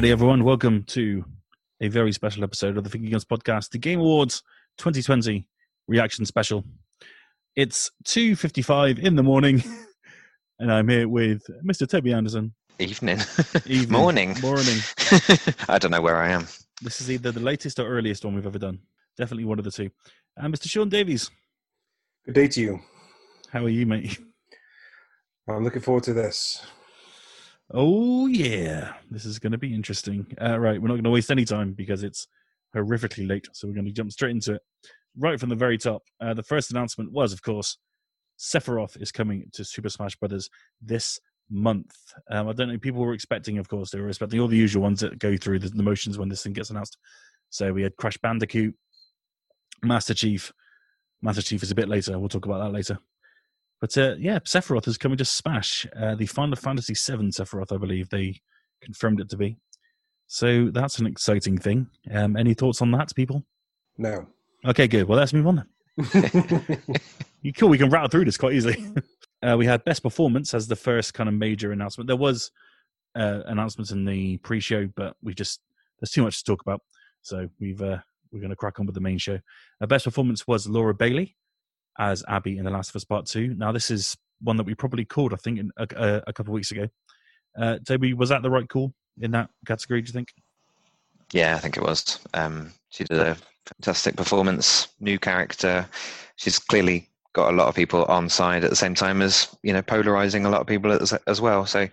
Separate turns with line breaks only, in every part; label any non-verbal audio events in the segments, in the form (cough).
Well, everyone. Welcome to a very special episode of the Finger Guns podcast, the Game Awards 2020 reaction special. It's 2.55 in the morning, (laughs) and I'm here with Mr. Toby Anderson.
Evening.
Evening. (laughs)
Morning.
Morning. (laughs)
I don't know where I am.
This is either the latest or earliest one we've ever done. Definitely one of the two. Uh, and Mr. Sean Davies.
Good day to you.
How are you, mate?
I'm looking forward to this.
Oh, yeah. This is going to be interesting. Uh, right, we're not going to waste any time because it's horrifically late. So we're going to jump straight into it. Right from the very top, uh, the first announcement was, of course, Sephiroth is coming to Super Smash Brothers this month. Um, I don't know. People were expecting, of course, they were expecting all the usual ones that go through the, the motions when this thing gets announced. So we had Crash Bandicoot, Master Chief. Master Chief is a bit later. We'll talk about that later. But uh, yeah, Sephiroth is coming to Smash. Uh, the Final Fantasy VII Sephiroth, I believe they confirmed it to be. So that's an exciting thing. Um, any thoughts on that, people?
No.
Okay, good. Well, let's move on then. (laughs) You cool. We can rattle through this quite easily. (laughs) uh, we had best performance as the first kind of major announcement. There was uh, announcements in the pre-show, but we just there's too much to talk about, so we've uh, we're going to crack on with the main show. Uh, best performance was Laura Bailey as Abby in The Last of Us Part Two. Now this is one that we probably called, I think, in, a, a, couple of weeks ago. Uh, Toby, was that the right call in that category? Do you think?
Yeah, I think it was. Um, she did a fantastic performance, new character. She's clearly got a lot of people on side at the same time as you know polarizing a lot of people as, as well. So,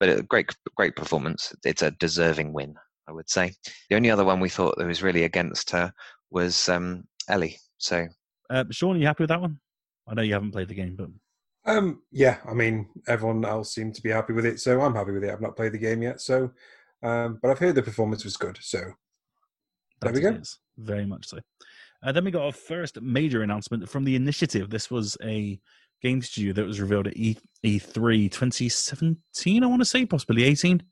but a great, great performance. It's a deserving win, I would say. The only other one we thought that was really against her was um, Ellie. So,
Uh, Sean, are you happy with that one? I know you haven't played the game, but
um, yeah, I mean, everyone else seemed to be happy with it, so I'm happy with it. I've not played the game yet, so, um, but I've heard the performance was good, so There we go.
very much so. Uh, then we got our first major announcement from the initiative. This was a game studio that was revealed at E E3 2017, I want to say, possibly 18.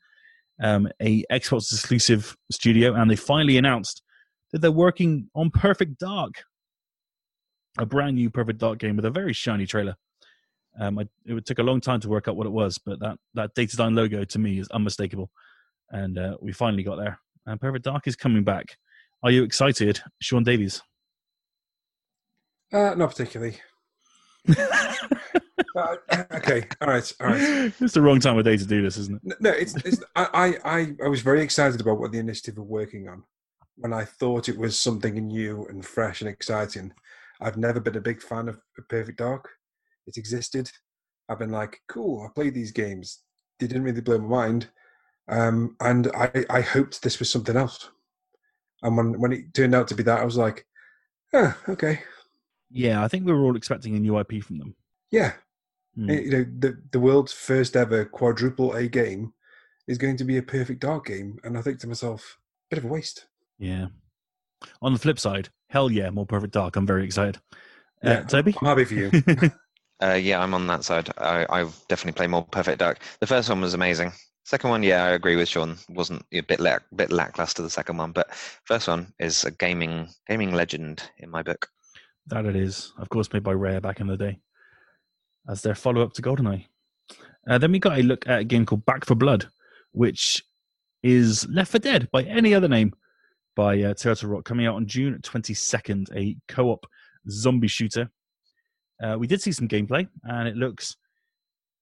Um, a Xbox exclusive studio, and they finally announced that they're working on Perfect Dark, a brand new Perfect Dark game with a very shiny trailer. Um, I, it took a long time to work out what it was, but that that Datadyne logo to me is unmistakable, and uh, we finally got there. And Perfect Dark is coming back. Are you excited, Sean Davies?
uh, not particularly. (laughs) Uh, okay, all right, all right.
it's the wrong time of day to do this, isn't it?
No, it's, it's I, I, I, I was very excited about what the initiative were working on when I thought it was something new and fresh and exciting. I've never been a big fan of Perfect Dark. It existed. I've been like, cool, I played these games. They didn't really blow my mind. Um, and I, I hoped this was something else. And when, when it turned out to be that, I was like, oh, okay.
Yeah, I think we were all expecting a new IP from them.
Yeah.
Hmm.
You know, the, the world's first ever quadruple A game is going to be a Perfect Dark game. And I think to myself, bit of a waste.
Yeah. On the flip side, hell yeah, more Perfect Dark. I'm very excited. Uh,
Yeah,
Toby?
I'm happy for you. (laughs)
uh, yeah, I'm on that side. I, I definitely play more Perfect Dark. The first one was amazing. Second one, yeah, I agree with Sean. wasn't a bit lack, bit lackluster the second one, but first one is a gaming gaming legend in my book.
that it is. Of course, made by Rare back in the day as their follow up to GoldenEye. Uh, then we got a look at a game called Back 4 Blood, which is Left 4 Dead by any other name by uh, Turtle Rock, coming out on June 22nd, a co op zombie shooter. Uh, we did see some gameplay, and it looks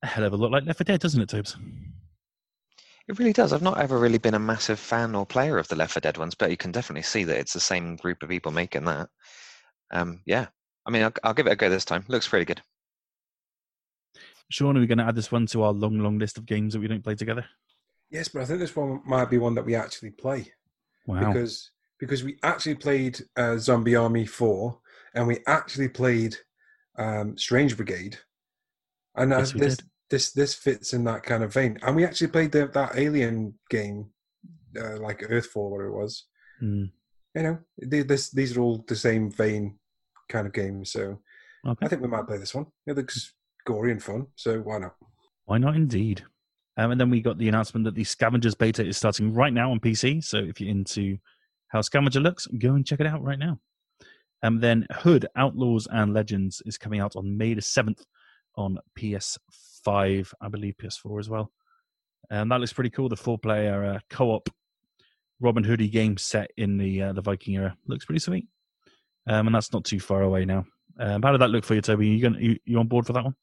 a hell of a lot like Left 4 Dead, doesn't it, Tobes?
It really does. I've not ever really been a massive fan or player of the Left 4 Dead ones, but you can definitely see that it's the same group of people making that. Um, yeah, I mean, I'll, I'll give it a go this time. Looks pretty good.
Sean, are we going to add this one to our long, long list of games that we don't play together?
yes, but I think this one might be one that we actually play.
Wow.
because because we actually played uh, Zombie Army Four, and we actually played um, Strange Brigade, and uh,
Yes,
this
did.
this this fits in that kind of vein. And we actually played the, that Alien game, uh, like Earthfall, whatever it was.
Hmm.
You know, they, this these are all the same vein kind of games. So
Okay.
I think we might play this one. It looks gory and fun, so why not?
Why not, indeed? Um, and then we got the announcement that the Scavengers beta is starting right now on PC. So if you're into how Scavenger looks, go and check it out right now. And then Hood Outlaws and Legends is coming out on May the 7th on PS5, I believe PS4 as well. Um, that looks pretty cool. The four-player uh, co-op Robin Hoodie game set in the uh, the Viking era looks pretty sweet. Um, and that's not too far away now. Um, how did that look for you, Toby? You you, you on board for that one?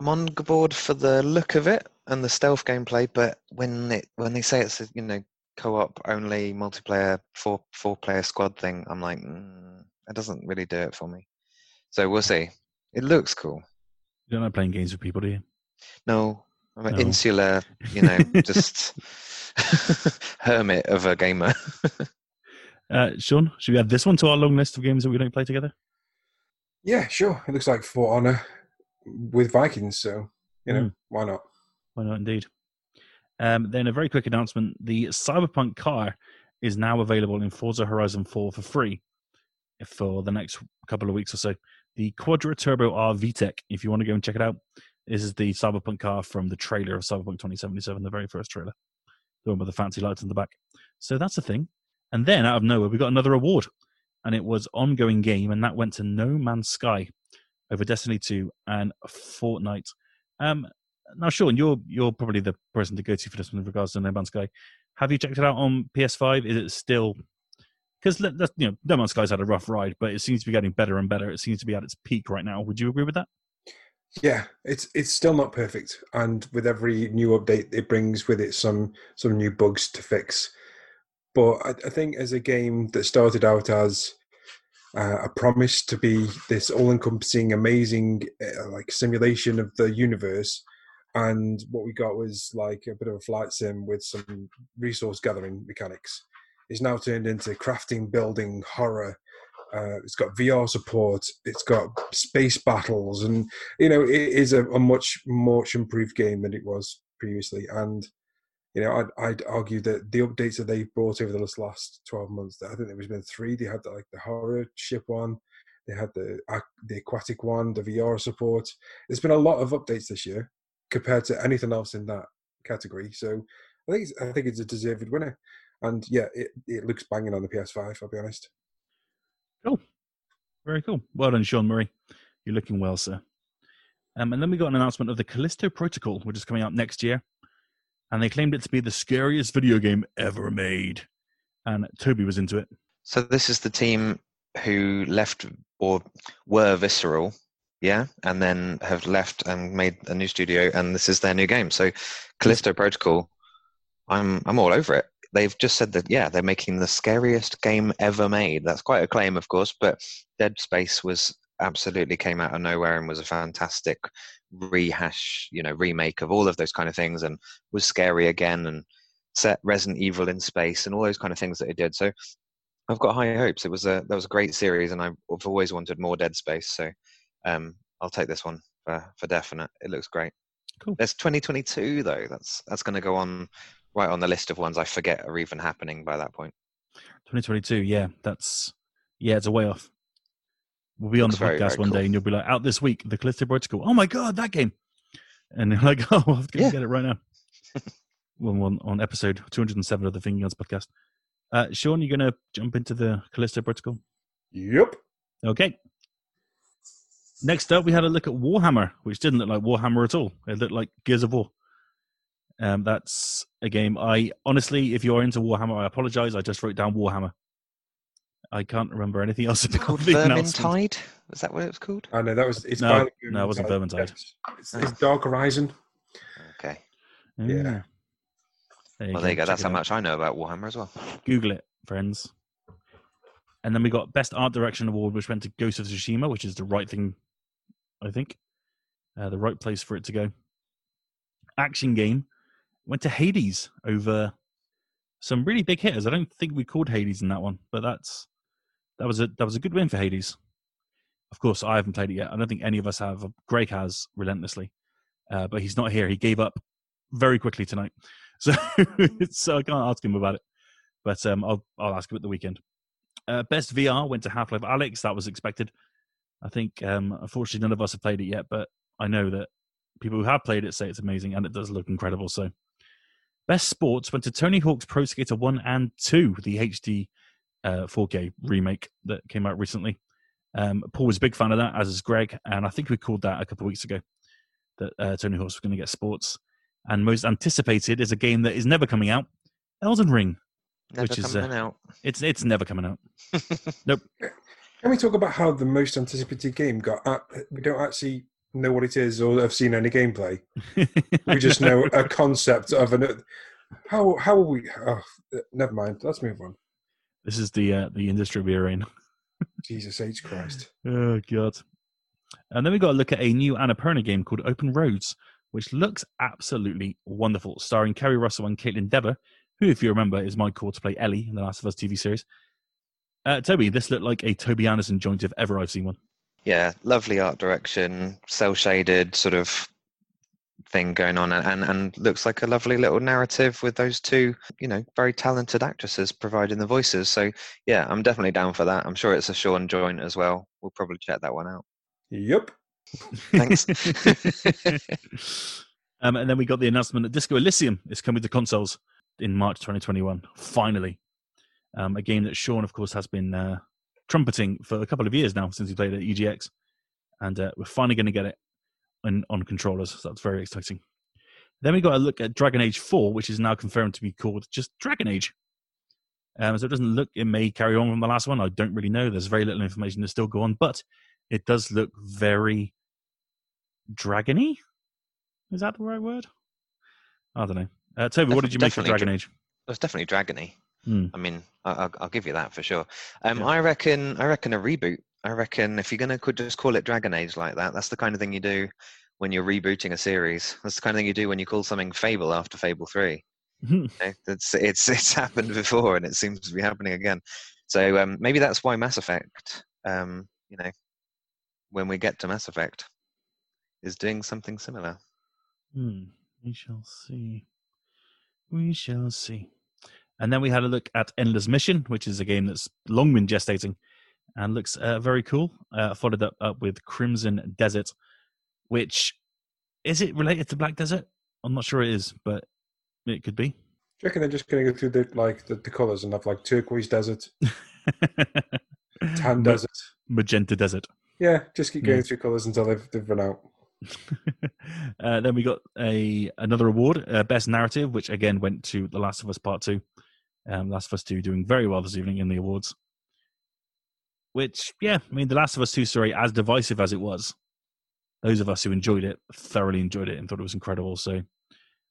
I'm on board for the look of it and the stealth gameplay, but when it when they say it's a you know co-op only multiplayer four four player squad thing, I'm like, mm, that doesn't really do it for me. So we'll see. It looks cool.
You don't like playing games with people, do you?
No, I'm an
No.
insular, you know, (laughs) just (laughs) hermit of a gamer. (laughs)
Uh, Sean, should we add this one to our long list of games that we don't play together?
Yeah, sure. It looks like For Honor with Vikings, so you know
Mm.
why not?
Why not, indeed. Um, then a very quick announcement: the Cyberpunk car is now available in Forza Horizon 4 for free for the next couple of weeks or so. The Quadra Turbo R VTEC, if you want to go and check it out, this is the Cyberpunk car from the trailer of Cyberpunk 2077, the very first trailer, the one with the fancy lights in the back. So that's a thing. And then out of nowhere, we got another award, and it was ongoing game, and that went to No Man's Sky over Destiny 2 and Fortnite. Um, now, Sean, you're you're probably the person to go to for this one in regards to No Man's Sky. Have you checked it out on PS5? Is it still because you know No Man's Sky's had a rough ride, but it seems to be getting better and better. It seems to be at its peak right now. Would you agree with that?
Yeah, it's it's still not perfect, and with every new update, it brings with it some some new bugs to fix. But I, I think as a game that started out as uh, a promise to be this all-encompassing, amazing uh, like simulation of the universe, and what we got was like a bit of a flight sim with some resource gathering mechanics. It's now turned into crafting, building, horror. Uh, it's got VR support. It's got space battles, and you know it is a, a much much improved game than it was previously. And you know, I'd, I'd argue that the updates that they've brought over the last- last twelve months, I think there has been three. They had like the horror ship one, they had the the aquatic one, the VR support. There's been a lot of updates this year compared to anything else in that category. So I think it's, I think it's a deserved winner. And yeah, it, it looks banging on the PS5. I'll be honest.
Cool, very cool. Well done, Sean Murray. You're looking well, sir. Um, and then we got an announcement of the Callisto Protocol, which is coming out next year. And they claimed it to be the scariest video game ever made. And Toby was into it.
So this is the team who left or were Visceral, yeah, and then have left and made a new studio, and this is their new game. So Callisto Protocol, I'm I'm all over it. They've just said that yeah, they're making the scariest game ever made. That's quite a claim, of course, but Dead Space was absolutely came out of nowhere and was a fantastic rehash, you know, remake of all of those kind of things, and was scary again and set Resident Evil in space and all those kind of things that it did. So I've got high hopes. It was a that was a great series, and I've always wanted more Dead Space. So um, I'll take this one for for definite. It looks great.
Cool.
There's 2022 though. That's that's going to go on right on the list of ones I forget are even happening by that point.
2022, yeah, that's yeah, it's a way off. We'll be on the
very,
podcast
very
one day, and you'll be like, "Out this week, the Callisto Protocol." Oh my god, that game! And you're (laughs) like, "Oh, I'm gonna
Yeah.
get it right now." (laughs) one, we're on, on episode 207 of the Finger Guns podcast. Uh, Sean, you're gonna jump into the Callisto Protocol?
Yep.
Okay. Next up, we had a look at Warhammer, which didn't look like Warhammer at all. It looked like Gears of War. Um, that's a game. I honestly, if you're into Warhammer, I apologize. I just wrote down Warhammer. I can't remember anything else (laughs)
Is it
about
called
the announcement.
Vermintide? Is that what it was called?
I know that was. It's
No,
finally
no, it wasn't Vermintide.
It's, it's Dark Horizon.
Okay.
Yeah.
There
Well, there you go. That's how
out.
much I know about Warhammer as well.
Google it, friends. And then we got Best Art Direction Award, which went to Ghost of Tsushima, which is the right thing, I think. Uh, the right place for it to go. Action game went to Hades over some really big hitters. I don't think we called Hades in that one, but that's that was a that was a good win for Hades. Of course, I haven't played it yet. I don't think any of us have. Greg has relentlessly, uh, but he's not here. He gave up very quickly tonight, (laughs) so so I can't ask him about it. But um, I'll I'll ask him at the weekend. Uh, best VR went to Half Life Alyx. That was expected. I think um, unfortunately none of us have played it yet, but I know that people who have played it say it's amazing and it does look incredible. So, best sports went to Tony Hawk's Pro Skater One and Two, the HD uh, 4K remake that came out recently. Um, Paul was a big fan of that, as is Greg, and I think we called that a couple of weeks ago that uh, Tony Hawk's was going to get sports. and most anticipated is a game that is never coming out, Elden Ring.
Never
Which is,
coming out.
It's it's never coming out. (laughs) Nope.
Can we talk about how the most anticipated game got? At, we don't actually know what it is or have seen any gameplay. We (laughs) just know a concept of an. How how are we? Oh, never mind. Let's move on.
This is the uh, the industry we're in. (laughs)
Jesus H Christ.
Oh god. And then we got to look at a new Annapurna game called Open Roads, which looks absolutely wonderful, starring Keri Russell and Kaitlyn Dever, who, if you remember, is my call to play Ellie in the Last of Us TV series. Uh, Toby, this looked like a Toby Anderson joint if ever I've seen one.
Yeah, lovely art direction, cell shaded sort of thing going on, and, and looks like a lovely little narrative with those two, you know, very talented actresses providing the voices. So yeah, I'm definitely down for that. I'm sure it's a Sean joint as well. We'll probably check that one out.
Yep.
Thanks. (laughs)
um, and then we got the announcement that Disco Elysium is coming to consoles in March 2021. Finally, um, a game that Sean, of course, has been uh, trumpeting for a couple of years now since he played at EGX, and uh, we're finally going to get it on, on controllers. So that's very exciting. Then we got a look at Dragon Age 4, which is now confirmed to be called just Dragon Age. Um, so it doesn't look, it may carry on from the last one. I don't really know. There's very little information to still go on, but it does look very dragony. Is that the right word? I don't know. Uh, Toby, what did you make of Dragon Age?
It was definitely dragony.
Hmm.
I mean, I, I'll, I'll give you that for sure. Um,
Yeah.
I reckon, I reckon a reboot. I reckon if you're gonna could just call it Dragon Age like that, that's the kind of thing you do when you're rebooting a series. That's the kind of thing you do when you call something Fable after Fable Three. know? (laughs) It's it's it's (laughs) happened before, and it seems to be happening again. So um, maybe that's why Mass Effect, um, you know, when we get to Mass Effect, is doing something similar.
Hmm. We shall see. We shall see. And then we had a look at Endless Mission, which is a game that's long been gestating and looks uh, very cool. Uh, followed up, up with Crimson Desert, which is it related to Black Desert? I'm not sure it is, but it could be.
Do you reckon they're just going to go through the like the, the colours and have like turquoise desert, tan (laughs) desert?
Magenta Desert.
Yeah, just keep going
Yeah.
through colours until they've, they've run out. (laughs)
uh, then we got a another award, uh, best narrative, which again went to The Last of Us Part Two. Um, Last of Us Two doing very well this evening in the awards. Which, yeah, I mean, The Last of Us Two story, as divisive as it was, those of us who enjoyed it thoroughly enjoyed it and thought it was incredible. So,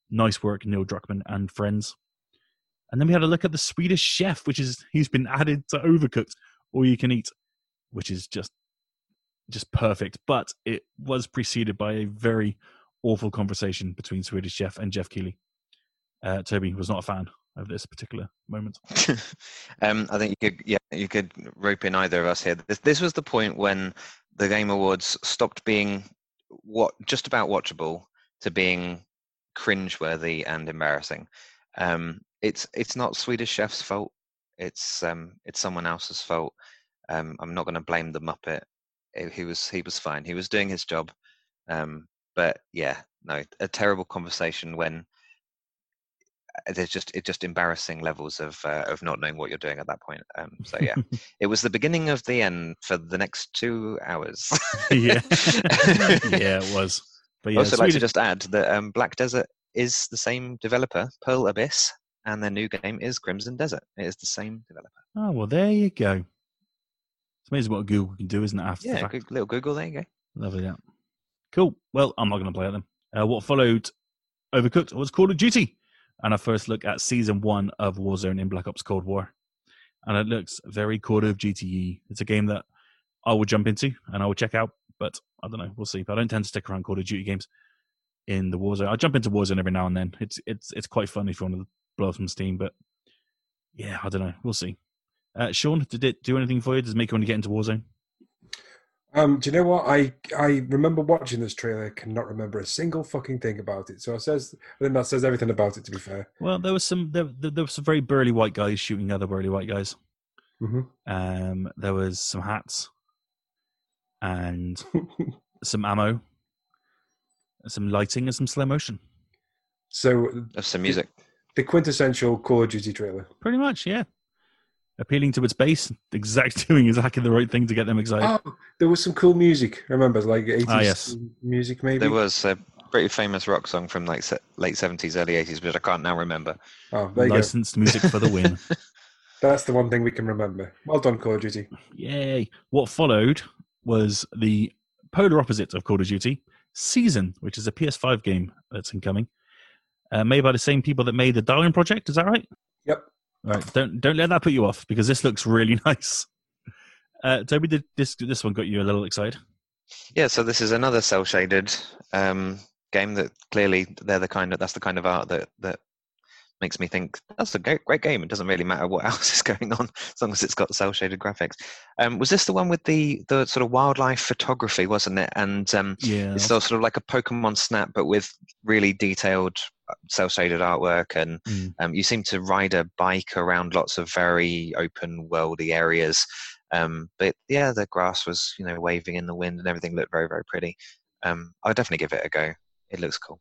nice work, Neil Druckmann and friends. And then we had a look at the Swedish Chef, which is he's been added to Overcooked, all you can eat, which is just just perfect. But it was preceded by a very awful conversation between Swedish Chef and Geoff Keighley. Uh, Toby was not a fan of this particular moment. (laughs)
um, I think you could, yeah, you could rope in either of us here. This, this was the point when the Game Awards stopped being what just about watchable to being cringeworthy and embarrassing. Um, it's it's not Swedish Chef's fault. It's um, it's someone else's fault. Um, I'm not going to blame the Muppet. He was he was fine. He was doing his job. Um, but yeah, no, a terrible conversation when there's just it just embarrassing levels of uh, of not knowing what you're doing at that point. Um, so yeah, (laughs) it was the beginning of the end for the next two hours. (laughs)
yeah, yeah, it was. But (laughs) yeah,
also, like to just add that um, Black Desert is the same developer, Pearl Abyss, and their new game is Crimson Desert. It is the same developer.
Oh well, there you go. It's amazing what Google can do, isn't it? After
Yeah, good, little Google. There you go.
Lovely Yeah. Cool. Well, I'm not going to play it then. Uh, what followed Overcooked was Call of Duty, and a first look at season one of Warzone in Black Ops Cold War, and it looks very Call of GTE. It's a game that I will jump into and I will check out, but I don't know. We'll see. But I don't tend to stick around Call of Duty games in the Warzone. I jump into Warzone every now and then. It's it's it's quite fun if you want to blow some steam, but yeah, I don't know. We'll see. Uh, Sean, did it do anything for you? Does it make you want to get into Warzone?
Um, do you know what? I I remember watching this trailer. Cannot remember a single fucking thing about it. So it says. I think that says everything about it. To be fair.
Well, there was some there, there there was some very burly white guys shooting other burly white guys.
hmm
Um, there was some hats and (laughs) some ammo, some lighting, and some slow motion.
so
Of some music.
the quintessential Call of Duty trailer.
Pretty much, yeah. Appealing to its base, exact (laughs) doing exactly the right thing to get them excited.
Oh, there was some cool music. I Remember, like 80s
Ah, yes.
music, maybe.
There was. a pretty famous rock song from like late seventies, early eighties, which I can't now remember.
Oh, there you
Licensed music for the win. (laughs)
That's the one thing we can remember. Well done, Call of Duty.
Yay. What followed was the polar opposite of Call of Duty, Season, which is a PS5 game that's incoming. Uh, made by the same people that made the Darwin Project, is that right?
Yep.
All right, don't don't let that put you off because this looks really (laughs) nice. Uh, Toby, did this this one got you a little excited?
Yeah, so this is another cell shaded um, game that clearly they're the kind of that's the kind of art that that makes me think that's a great, great game. It doesn't really matter what (laughs) else is going on as long as it's got cell shaded graphics. Um, was this the one with the the sort of wildlife photography, wasn't it? And um,
Yeah.
it's sort of like a Pokemon Snap, but with really detailed cell shaded artwork. And
Mm.
um, you seem to ride a bike around lots of very open worldy areas. Um, but yeah, the grass was you know waving in the wind and everything looked very very pretty. Um, I'll definitely give it a go. It looks cool.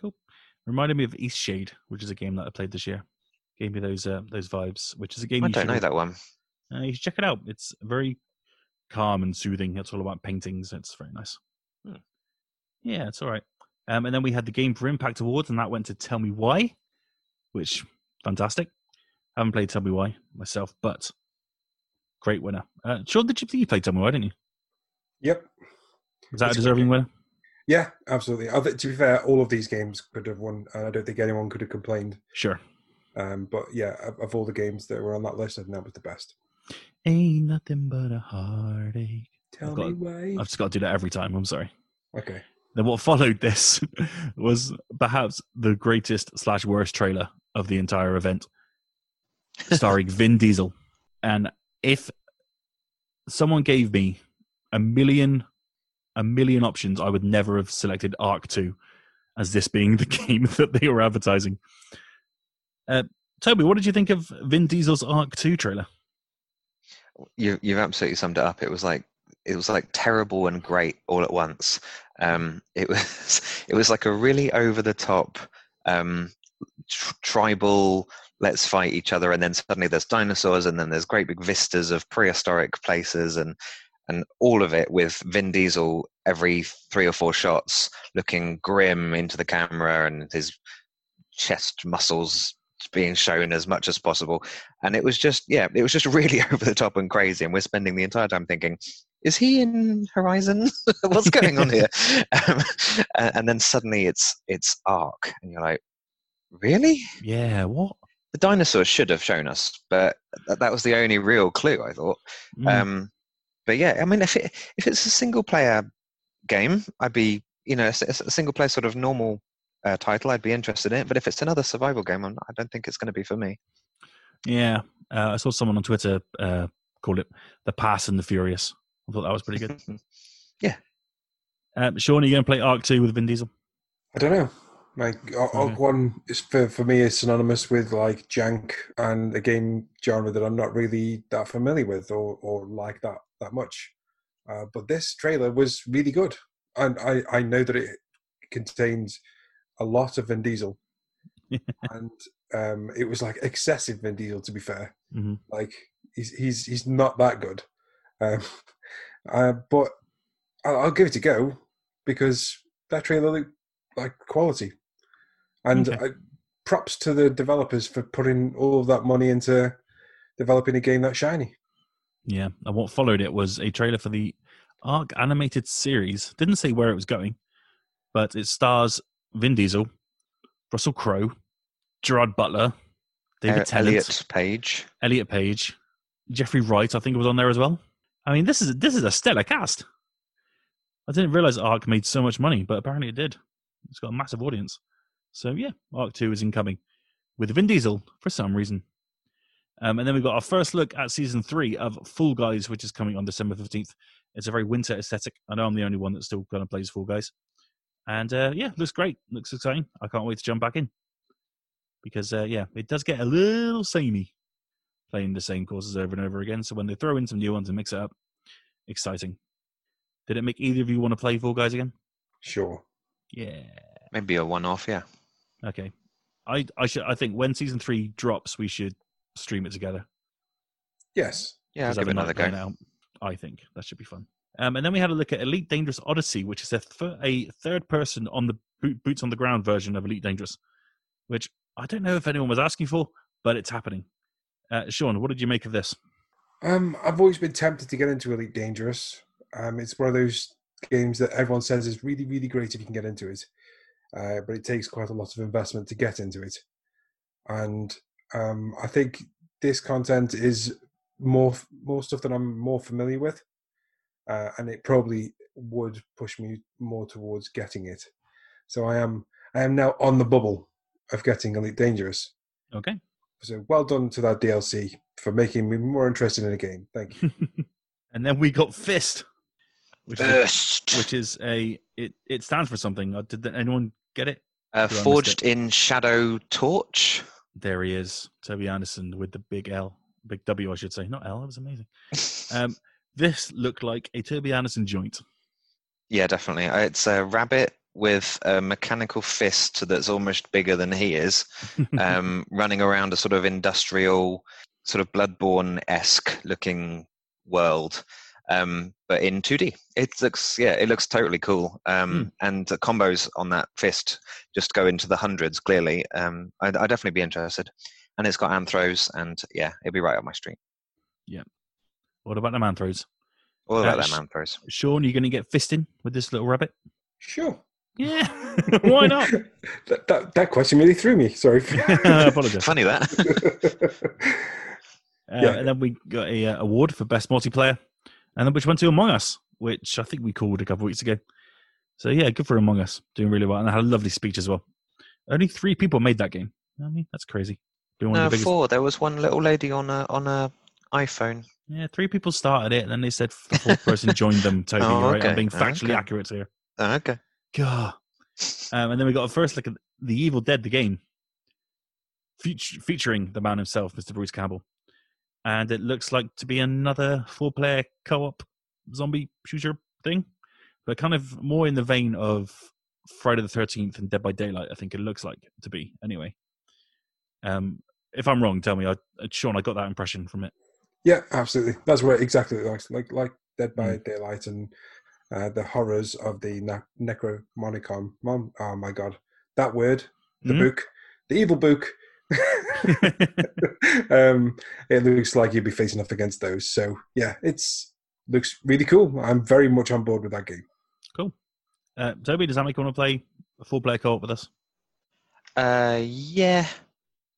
Cool. Reminded me of Eastshade, which is a game that I played this year. Gave me those uh, those vibes, which is a game
I
you
don't know that one.
Uh, you should check it out. It's very calm and soothing. It's all about paintings. It's very nice.
Hmm.
Yeah, it's all right. Um, and then we had the Game for Impact Awards, and that went to Tell Me Why, which fantastic. I haven't played Tell Me Why myself, but great winner. Uh, Sean, did you, you play Tell Me Why, didn't you?
Yep.
Was that
It's
a deserving winner?
Yeah, absolutely. I think- to be fair, all of these games could have won, and I don't think anyone could have complained.
Sure.
Um, but yeah, of, of all the games that were on that list, I think that was the best.
Ain't nothing but a heartache.
Tell
got-
me why.
I've just got to do that every time. I'm sorry.
Okay.
Then what followed this (laughs) was perhaps the greatest slash worst trailer of the entire event, (laughs) starring Vin Diesel. And if someone gave me a million, a million options, I would never have selected Ark Two as this being the (laughs) game that they were advertising. Uh, Toby, what did you think of Vin Diesel's Ark Two trailer?
You you've absolutely summed it up. It was like it was like terrible and great all at once. Um, it (laughs) was it was like a really over the top um, tr- tribal. Let's fight each other, and then suddenly there's dinosaurs, and then there's great big vistas of prehistoric places, and and all of it with Vin Diesel every three or four shots looking grim into the camera, and his chest muscles being shown as much as possible and it was just yeah it was just (laughs) really over the top and crazy and we're spending the entire time thinking is he in horizon (laughs) what's going on here (laughs) um, and then suddenly it's it's Ark and you're like really
Yeah, what?
the dinosaurs should have shown us but th- that was the only real clue i thought
Mm.
um but yeah i mean if it if it's a single player game i'd be you know a single player sort of normal uh, title i'd be interested in it but if it's another survival game I'm, i don't think it's going to be for me
Yeah, uh, I saw someone on Twitter uh, call it the Pass and the Furious. I thought that was pretty good. (laughs) Yeah. Um, Sean, are you going to play Ark Two with Vin Diesel?
I don't know. Like Ar- Ark
Okay.
One is for for me is synonymous with like jank and a game genre that I'm not really that familiar with or or like that that much. Uh, but this trailer was really good, and I I know that it contains a lot of Vin Diesel, (laughs) and um, it was like excessive Vin Diesel. To be fair,
Mhm.
like he's he's he's not that good. Um, uh, but I'll, I'll give it a go because that trailer looked like quality. And
Okay.
I, props to the developers for putting all of that money into developing a game that shiny.
Yeah, and what followed it was a trailer for the Ark animated series. Didn't say where it was going, but it stars Vin Diesel, Russell Crowe, Gerard Butler, David
Uh,
Tennant,
elliot page
Elliot Page, Jeffrey Wright. I think was on there as well. I mean, this is this is a stellar cast. I didn't realize Ark made so much money, but apparently it did. It's got a massive audience. So yeah, Ark Two is incoming with Vin Diesel for some reason. Um, and then we've got our first look at season three of Fall Guys, which is coming on December fifteenth. It's a very winter aesthetic. I know I'm the only one that's still kind of plays Fall Guys, and uh, yeah, looks great. Looks exciting. I can't wait to jump back in because uh, yeah, it does get a little samey playing the same courses over and over again. So when they throw in some new ones and mix it up, exciting. Did it make either of you want to play Fall Guys again?
Sure.
Yeah.
maybe a one-off yeah
Okay. I I should I think when season three drops, we should stream it together.
Yes.
yeah I'll give it another
night
go
going out. I think that should be fun. Um, and then we had a look at Elite Dangerous Odyssey, which is a, th- a third person on the boot- boots on the ground version of Elite Dangerous, which I don't know if anyone was asking for, but it's happening. Uh, Sean, what did you make of this?
Um, I've always been tempted to get into Elite Dangerous. Um, it's one of those games that everyone says is really, really great if you can get into it, uh, but it takes quite a lot of investment to get into it. And um, I think this content is more more stuff that I'm more familiar with, uh, and it probably would push me more towards getting it. So I am I am now on the bubble of getting Elite Dangerous.
Okay.
So well done to that DLC for making me more interested in the game. Thank you. (laughs)
and then we got Fist, which is, a, which is a it, it stands for something. Uh, Did anyone get it?
Uh,
Who I missed
forged in Shadow Torch.
There he is, Toby Anderson with the big L, big W, I should say, not L. That was amazing. (laughs) Um, this looked like a Toby Anderson joint.
Yeah, definitely. Uh, It's a rabbit with a mechanical fist that's almost bigger than he is, (laughs) um, running around a sort of industrial, sort of Bloodborne esque looking world, um, but in 2D. It looks, yeah, it looks totally cool. Um, And the combos on that fist just go into the hundreds. Clearly, um, I'd, I'd definitely be interested. And it's got anthros, and yeah, it'd be right up my street. Yeah.
What about the man throws?
All about
Uh,
them anthros.
Sean, you going to get fisting with this little rabbit?
Sure.
Yeah. (laughs) Why not?
that, that that question really threw me. Sorry. (laughs) (laughs)
I apologize.
Funny that.
Uh,
Yeah.
And then we got a uh, award for best multiplayer, and then which went to Among Us, which I think we called a couple weeks ago. So yeah, good for Among Us, doing really well, and I had a lovely speech as well. Only three people made that game. I mean, that's crazy. Been one
no,
of the biggest.
four. There was one little lady on a on a iPhone.
Yeah, three people started it, and then they said the fourth person joined them. Toby,
Oh,
right? I'm being factually
Okay.
accurate here.
Oh, okay.
God. Um, and then we got a first look at the Evil Dead, the game, feat- featuring the man himself, Mr. Bruce Campbell, and it looks like to be another four-player co-op zombie shooter thing, but kind of more in the vein of Friday the Thirteenth and Dead by Daylight. I think it looks like to be anyway. Um, if I'm wrong, tell me. I, uh, Sean, I got that impression from it.
yeah, absolutely. That's what exactly it looks like. Like Dead by Daylight and uh, the horrors of the ne- Necromonicon. Mom, oh my god, that word, the
Mhm.
book, the evil book. (laughs) um, it looks like you'd be facing off against those. So yeah, it's looks really cool. I'm very much on board with that game.
cool. Uh, Toby, does that make you want to play a full-player co-op with us?
Uh, yeah,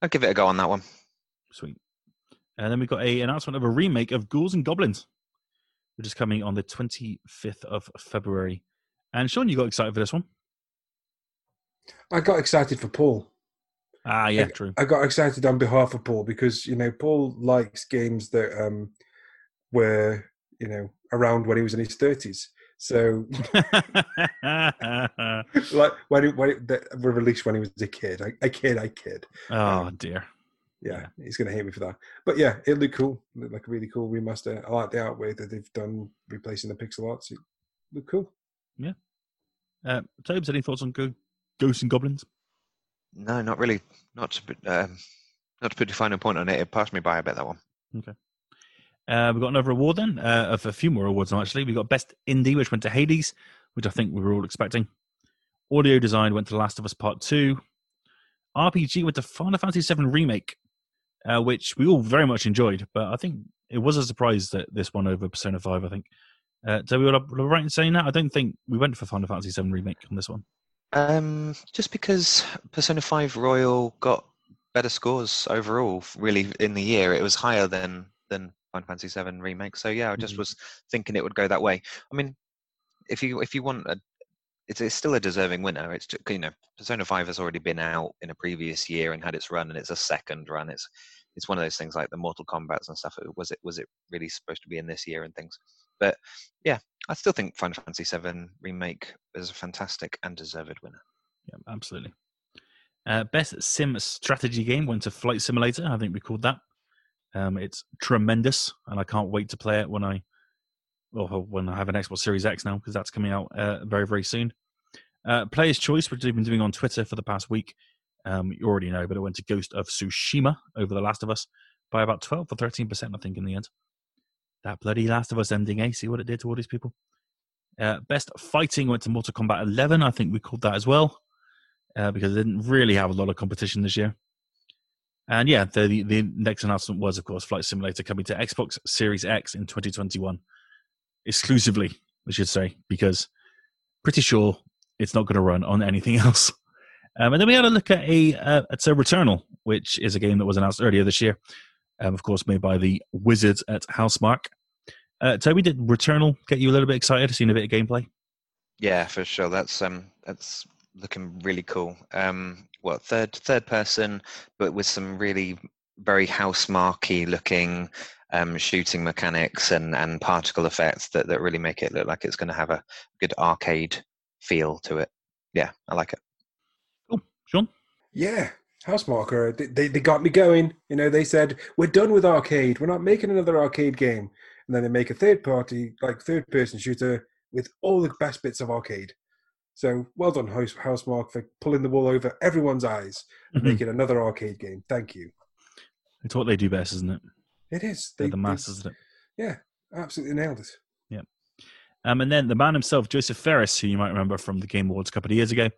I'll give it a go on that one.
Sweet. And then we've got a announcement of a remake of Ghouls and Goblins, which is coming on the 25th of February. And Sean, you got excited for this one?
I got excited for Paul.
Ah, yeah, true.
I got excited on behalf of Paul because you know Paul likes games that um were you know around when he was in his thirties. So (laughs) (laughs) like when it, when it, that were released when he was a kid, I, a kid, I kid.
oh dear.
Yeah, he's gonna hate me for that. But yeah, it looked cool. It looked like a really cool remaster. I like the artwork that they've done replacing the pixel arts. It looked cool. Yeah.
Uh, Tobes, any thoughts on Go- Ghosts and Goblins?
No, not really. Not to put, um, not to put a final point on it. It passed me by a bit that one. Okay.
Uh, we've got another award then, uh, of a few more awards now, actually. we got Best Indie, which went to Hades, which I think we were all expecting. Audio Design went to The Last of Us Part 2. RPG went to Final Fantasy VII Remake, uh, which we all very much enjoyed, but I think it was a surprise that this one over Persona 5, I think. Uh, so we were right in saying that? I don't think we went for Final Fantasy VII Remake on this one.
Um, just because Persona 5 Royal got better scores overall, really in the year, it was higher than than Final Fantasy 7 remake. So yeah, I just
Mhm.
was thinking it would go that way. I mean, if you if you want a it's, it's still a deserving winner. It's you know Persona Five has already been out in a previous year and had its run, and it's a second run. It's it's one of those things like the Mortal Kombat's and stuff. uh, Was it was it really supposed to be in this year and things? But yeah, I still think Final Fantasy Seven remake is a fantastic and deserved winner.
Yeah, absolutely. Uh, best sim strategy game went to Flight Simulator. I think we called that. Um, it's tremendous, and I can't wait to play it when I, well, when I have an Xbox Series X now, because that's coming out uh, very, very soon. Uh, Player's Choice, which we've been doing on Twitter for the past week. Um, you already know, but it went to Ghost of Tsushima over The Last of Us by about 12 or 13%, I think, in the end. That bloody Last of Us ending, eh? See what it did to all these people? Uh, best fighting went to Mortal Kombat 11. I think we called that as well uh, because it didn't really have a lot of competition this year. And yeah, the, the, the next announcement was, of course, Flight Simulator coming to Xbox Series X in 2021 exclusively, I should say, because pretty sure it's not going to run on anything (laughs) else. Um, and then we had a look at a uh, it's a Returnal, which is a game that was announced earlier this year, um, of course, made by the Wizards at Housemarque. Uh, Toby, did Returnal get you a little bit excited, seeing a bit of gameplay?
Yeah, for sure. That's um, that's looking really cool. Um, what third third person, but with some really very Housemarque looking um, shooting mechanics and and particle effects that that really make it look like it's going to have a good arcade feel to it. Yeah, I like it.
Sean.
Yeah, Housemarque, they, they, they got me going. You know, they said, we're done with arcade. We're not making another arcade game. And then they make a third party, like third person shooter with all the best bits of arcade. So well done, House, Housemarque, for pulling the wool over everyone's eyes and
Mhm.
making another arcade game. Thank you.
It's what they do best, isn't it?
It is.
They're
They,
the
they-
masters of it.
yeah, absolutely nailed it.
Um, and then the man himself, Josef Fares, who you might remember from the Game Awards a couple of years ago,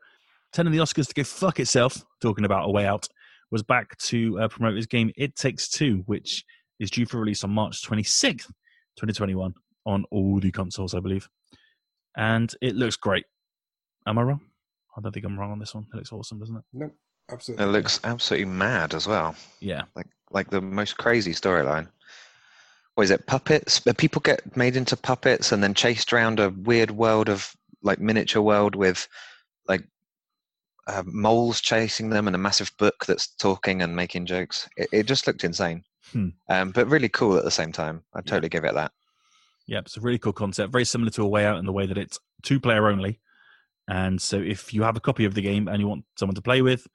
telling the Oscars to go fuck itself, talking about a way out, was back to uh, promote his game It Takes Two, which is due for release on March 26th, 2021, on all the consoles, I believe. And it looks great. Am I wrong? I don't think I'm wrong on this one. It looks awesome, doesn't it?
No, absolutely.
It looks absolutely mad as well.
Yeah.
Like like the most crazy storyline. What is it? Puppets? Uh, People get made into puppets and then chased around a weird world of like miniature world with like uh, moles chasing them and a massive book that's talking and making jokes. It, it just looked insane,
Hmm.
um, but really cool at the same time.
Yeah.
totally give it that.
Yeah, it's a really cool concept. Very similar to a way out in the way that it's two player only. And so if you have a copy of the game and you want someone to play with,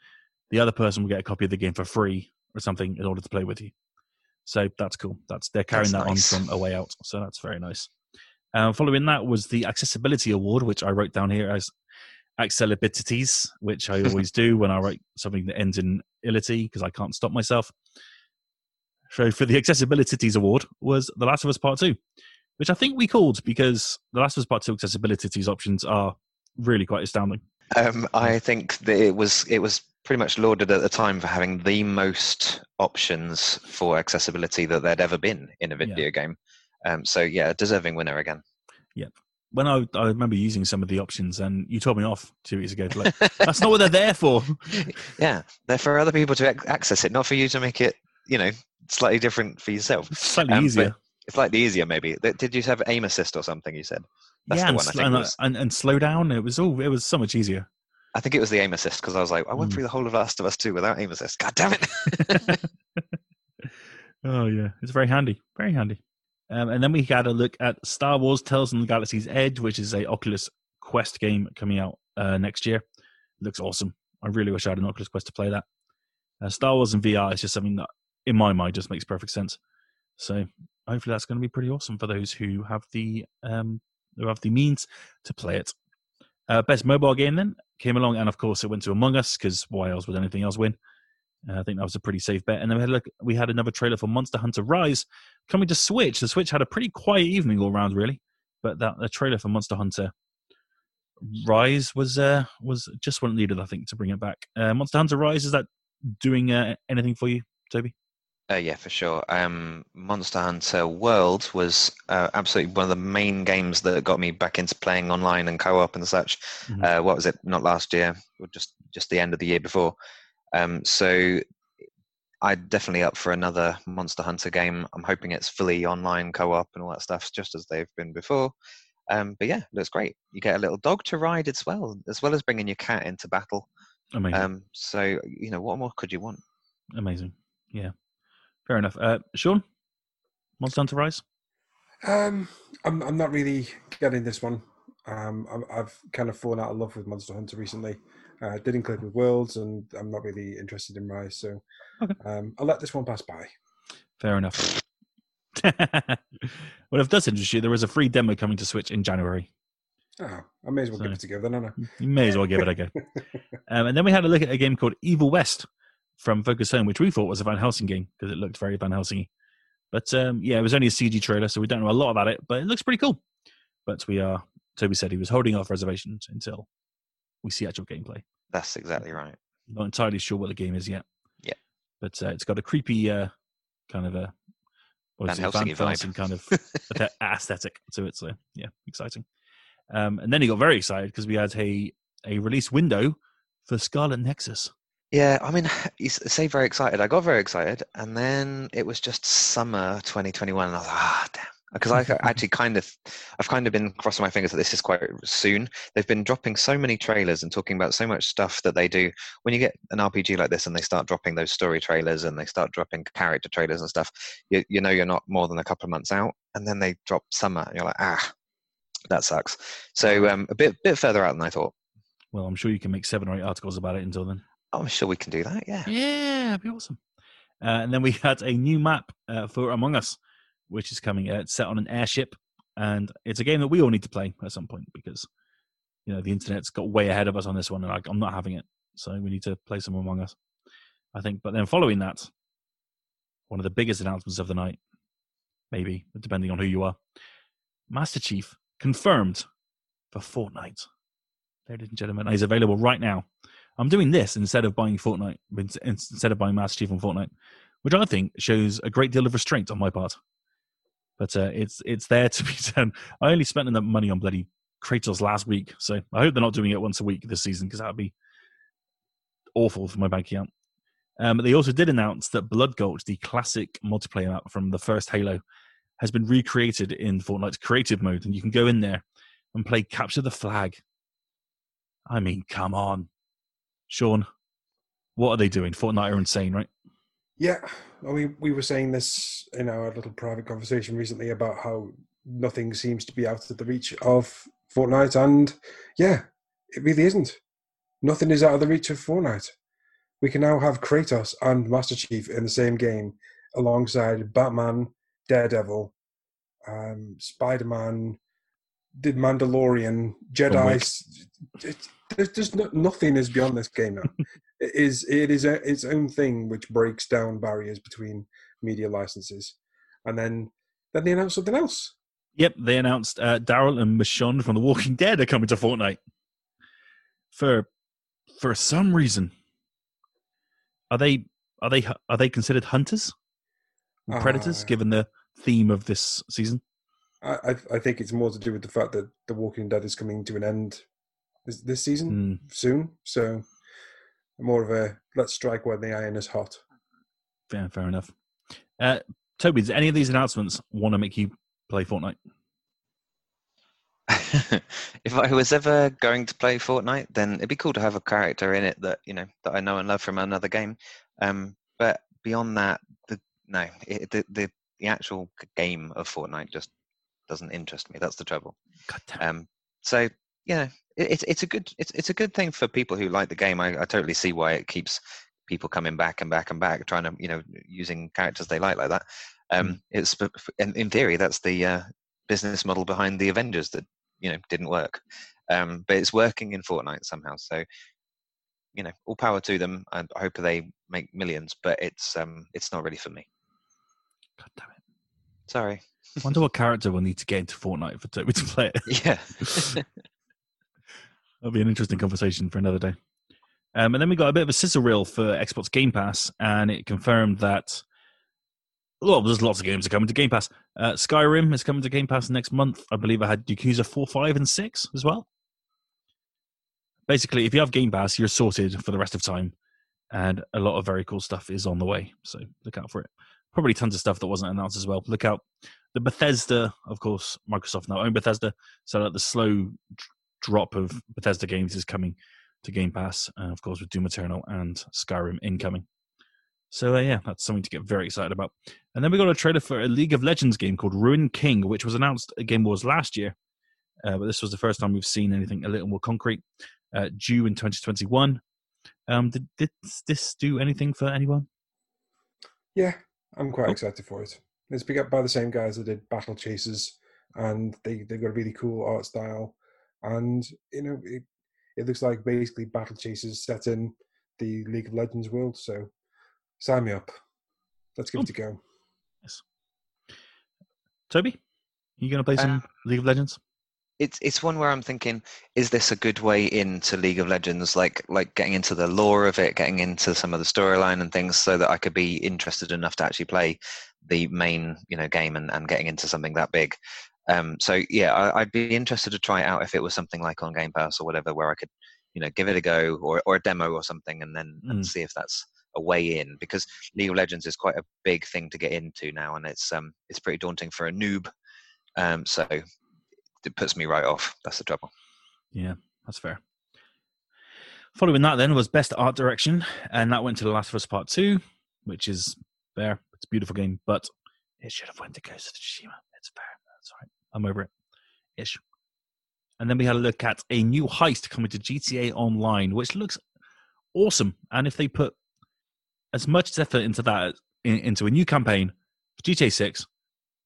the other person will get a copy of the game for free or something in order to play with you. So that's cool. That's they're carrying
That's
that
nice.
on from a way out. So that's very nice. Um, following that was the accessibility award, which I wrote down here as accessibilities, which I always do when I write something that ends in ility because I can't stop myself. So for the accessibilities award was The Last of Us Part Two which I think we called because The Last of Us Part Two accessibilities options are really quite astounding.
Um, I think that it was it was pretty much lauded at the time for having the most options for accessibility that there'd ever been in a
Yeah.
video game. Um, so yeah, deserving winner again.
When I, I remember using some of the options, and you told me off two weeks ago. Like, (laughs) That's not what they're there for.
yeah, they're for other people to access it, not for you to make it, you know, slightly different for yourself.
Slightly
Um,
easier.
It's slightly easier, maybe. Did you have aim assist or something? You said. That's
yeah, and,
one I
sl-
think
and,
was.
and, and slow down. It was all. It was so much easier.
I think it was the aim assist because I was like, I went
Mm.
through the whole of Last of Us 2 without aim assist. God damn it! (laughs)
Oh yeah, it's very handy. Very handy. Um, and then we had a look at Star Wars: Tales from the Galaxy's Edge, which is a Oculus Quest game coming out uh, next year. looks awesome. I really wish I had an Oculus Quest to play that. Uh, Star Wars in VR is just something that, in my mind, just makes perfect sense. So hopefully that's going to be pretty awesome for those who have the um, who have the means to play it. Uh, best mobile game then came along, and of course it went to Among Us because why else would anything else win? Uh, I think that was a pretty safe bet. And then we had look, we had another trailer for Monster Hunter Rise coming to Switch. The Switch had a pretty quiet evening all around, really. But that the trailer for Monster Hunter Rise was uh, was just what it needed, I think, to bring it back. Uh, Monster Hunter Rise is that doing uh, anything for you, Toby?
Uh, yeah, for sure. Um, Monster Hunter World was uh, absolutely one of the main games that got me back into playing online and co-op and such.
Mhm.
Uh, what was it? Not last year, or just just the end of the year before. Um, so I'm definitely up for another Monster Hunter game. I'm hoping it's fully online co-op and all that stuff, just as they've been before. Um, but yeah, looks great. You get a little dog to ride as well, as well as bringing your cat into battle.
Amazing,
Um, so you know, what more could you want?
amazing. Yeah, fair enough. Uh, Sean, Monster Hunter Rise.
Um, I'm I'm not really getting this one. Um, I'm, I've kind of fallen out of love with Monster Hunter recently. Uh, didn't click with Worlds, and I'm not really interested in Rise. So
Okay.
um, I'll let this one pass by.
Fair enough. (laughs) well, if it does interest you, there is a free demo coming to Switch in January.
Oh, I may as well give it to go then, Anna.
You may as well give it a go. (laughs) Um, and then we had a look at a game called Evil West from Focus Home, which we thought was a Van Helsing game because it looked very Van Helsing But um, yeah, it was only a CG trailer, so we don't know a lot about it, but it looks pretty cool. But we are Toby said he was holding off reservations until we see actual gameplay.
That's exactly right.
Not entirely sure what the game is yet.
Yeah.
but uh, it's got a creepy uh, kind of a what
Van
is it,
Helsing
kind of (laughs) aesthetic to it. So yeah, exciting. Um, and then he got very excited because we had a a release window for Scarlet Nexus.
Yeah, I mean, (sighs) you say very excited. I got very excited, and then it was just summer 2021, and I was like, ah, damn. Because I actually kind of, I've kind of been crossing my fingers that this is quite soon. They've been dropping so many trailers and talking about so much stuff that they do. When you get an RPG like this and they start dropping those story trailers and they start dropping character trailers and stuff, you, you know you're not more than a couple of months out, and then they drop summer, and you're like, ah, that sucks. So um, a bit bit further out than I thought.
Well, I'm sure you can make seven or eight articles about it until then.
I'm sure we can do that. Yeah.
Yeah, that'd be awesome. Uh, and then we (laughs) had a new map uh, for Among Us, which is coming. Uh, it's set on an airship, and it's a game that we all need to play at some point because you know the internet's got way ahead of us on this one, and I, I'm not having it. So we need to play some Among Us, I think. But then following that, one of the biggest announcements of the night, maybe depending on who you are, Master Chief confirmed for Fortnite. Ladies and gentlemen, he's available right now. I'm doing this instead of buying Fortnite, instead of buying Master Chief on Fortnite, which I think shows a great deal of restraint on my part. But uh, it's it's there to (laughs) be done. I only spent enough money on bloody Kratos last week, so I hope they're not doing it once a week this season because that would be awful for my bank account. Um, they also did announce that Blood Gulch, the classic multiplayer map from the first Halo, has been recreated in Fortnite's creative mode, and you can go in there and play Capture the Flag. I mean, come on, Sean, what are they doing? Fortnite are insane, right?
Yeah, well, we we were saying this in our little private conversation recently about how nothing seems to be out of the reach of Fortnite, and yeah, it really isn't. Nothing is out of the reach of Fortnite. We can now have Kratos and Master Chief in the same game alongside Batman, Daredevil, um, Spider Man, the Mandalorian, Jedi.
Wick.
s- It, there's just no, nothing is beyond this game now. (laughs) it is it is a, its own thing which breaks down barriers between media licenses, and then then they announce something else.
Yep, they announced uh, Daryl and Michonne from The Walking Dead are coming to Fortnite. For for some reason, are they are they are they considered hunters, or predators?
Uh,
given the theme of this season,
I, I think it's more to do with the fact that The Walking Dead is coming to an end this, this season
Hmm,
soon. So more of a let's strike while the iron is hot.
fair, fair enough. Uh, Toby, does any of these announcements want to make you play Fortnite? (laughs)
if I was ever going to play Fortnite, then it'd be cool to have a character in it that you know that I know and love from another game. Um, but beyond that, the no, it, the, the the actual game of Fortnite just doesn't interest me. That's the trouble.
God damn.
Um, so yeah, it, it's it's a good it's it's a good thing for people who like the game. I, I totally see why it keeps people coming back and back and back, trying to you know using characters they like like that. Um, it's in, in theory that's the uh, business model behind the Avengers that you know didn't work, um, but it's working in Fortnite somehow. So you know, all power to them. I hope they make millions, but it's um it's not really for me.
God damn it!
Sorry.
I wonder what (laughs) character we'll need to get into Fortnite for Toby to play it.
Yeah. (laughs) (laughs)
That'll be an interesting conversation for another day. Um, and then we got a bit of a sizzle reel for Xbox Game Pass, and it confirmed that well, there's lots of games are coming to Game Pass. Uh, Skyrim is coming to Game Pass next month. I believe I had Yakuza 4, 5, and 6 as well. Basically, if you have Game Pass, you're sorted for the rest of time, and a lot of very cool stuff is on the way. So look out for it. Probably tons of stuff that wasn't announced as well. Look out. The Bethesda, of course, Microsoft now own Bethesda, so that the slow drop of Bethesda games is coming to Game Pass, and of course with Doom Eternal and Skyrim incoming. So uh, yeah, that's something to get very excited about. And then we got a trailer for a League of Legends game called Ruined King, which was announced at Game Awards last year, uh, but this was the first time we've seen anything a little more concrete. Uh, due in 2021. Um, did, did this do anything for anyone?
Yeah, I'm quite
Cool.
excited for it. It's picked up by the same guys that did Battle Chasers, and they they've got a really cool art style, and you know it it looks like basically Battle Chasers set in the League of Legends world. So sign me up. Let's give it a go.
Toby, you gonna play some
Uh,
League of Legends?
it's it's one where I'm thinking, is this a good way into League of Legends? Like like getting into the lore of it, getting into some of the storyline and things, so that I could be interested enough to actually play the main you know game and, and getting into something that big. Um, so yeah, I, would be interested to try it out if it was something like on Game Pass or whatever, where I could you know give it a go or or a demo or something, and then mm. and see if that's a way in because League of Legends is quite a big thing to get into now, and it's um it's pretty daunting for a noob. Um, so it puts me right off. That's the trouble.
Yeah, that's fair. Following that, then was Best Art Direction, and that went to The Last of Us Part Two, which is fair. It's a beautiful game, but it should have went to Ghost of Tsushima. It's fair. Right. I'm over it. Ish. And then we had a look at a new heist coming to GTA Online, which looks awesome. And if they put as much effort into that, in, into a new campaign for GTA 6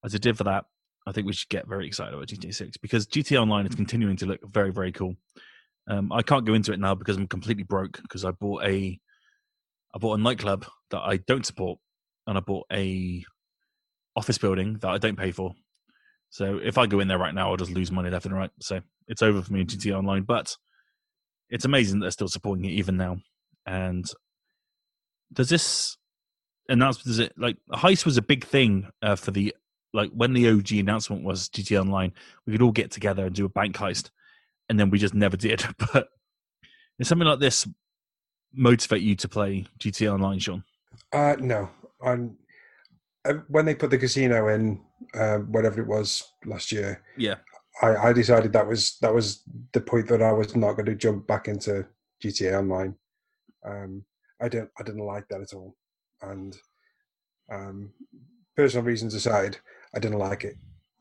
as it did for that, I think we should get very excited about GTA 6 because GTA Online is continuing to look very, very cool. Um, I can't go into it now because I'm completely broke because I bought a I bought a nightclub that I don't support and I bought a office building that I don't pay for. So if I go in there right now, I'll just lose money left and right. So it's over for me in GTA Online. But it's amazing that they're still supporting it even now. And does this announcement? Does it like heist was a big thing uh, for the like when the OG announcement was GTA Online, we could all get together and do a bank heist, and then we just never did. (laughs) But is something like this motivate you to play GTA Online, Sean?
Uh, no. On uh, when they put the casino in, uh, whatever it was last year,
yeah,
I, I decided that was that was the point that I was not going to jump back into GTA Online. Um, I don't I didn't like that at all, and um, personal reasons aside, I didn't like it.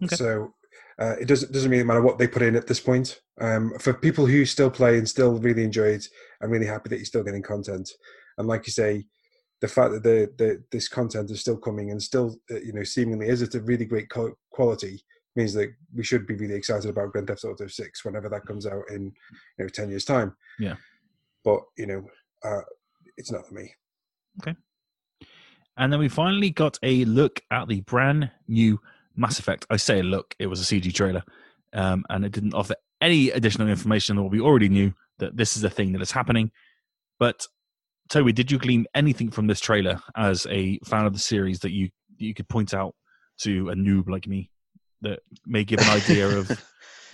Okay. So uh, it doesn't doesn't really matter what they put in at this point. Um, for people who still play and still really enjoy it, I'm really happy that you're still getting content. And like you say, the fact that the, the this content is still coming and still uh, you know seemingly is it a really great quality means that we should be really excited about Grand Theft Auto Six whenever that comes out in you know ten years time.
Yeah,
but you know, uh, it's not for me.
Okay. And then we finally got a look at the brand new Mass Effect. I say a look, it was a CG trailer, um, and it didn't offer any additional information than what we already knew that this is a thing that is happening. But Toby, did you glean anything from this trailer as a fan of the series that you you could point out to a noob like me that may give an idea (laughs) of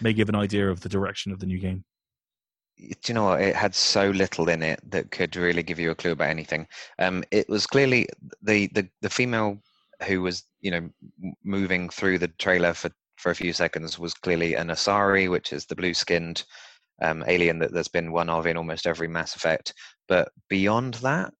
may give an idea of the direction of the new game?
do you know what? It had so little in it that could really give you a clue about anything. Um, it was clearly the, the the female who was you know moving through the trailer for for a few seconds was clearly an Asari, which is the blue skinned um, alien that there's been one of in almost every Mass Effect. But beyond that,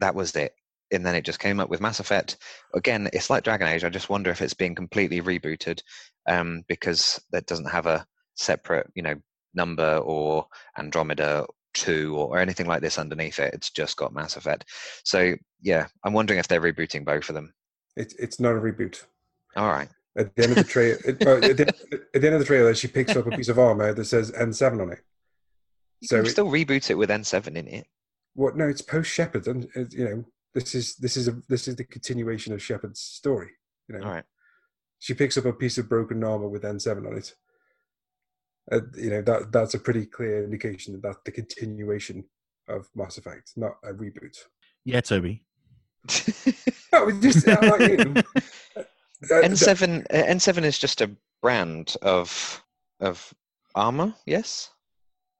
that was it. And then it just came up with Mass Effect. Again, it's like Dragon Age. I just wonder if it's being completely rebooted um, because that doesn't have a separate, you know, number or Andromeda 2 or, anything like this underneath it. It's just got Mass Effect. So, yeah, I'm wondering if they're rebooting both of them.
It, it's not a reboot.
All right.
At the end of the trailer, (laughs) at, the, at the end of the trailer, she picks up a piece of armor that says N7 on it.
You so can still it, reboot it with N7 in it.
What? No, it's post Shepard, and you know this is this is a this is the continuation of Shepard's story. You know,
all right.
She picks up a piece of broken armor with N7 on it uh, you know that that's a pretty clear indication that that's the continuation of Mass Effect, not a reboot.
Yeah, Toby. (laughs)
no, just, uh, (laughs)
N7 N7 is just a brand of of armor, yes.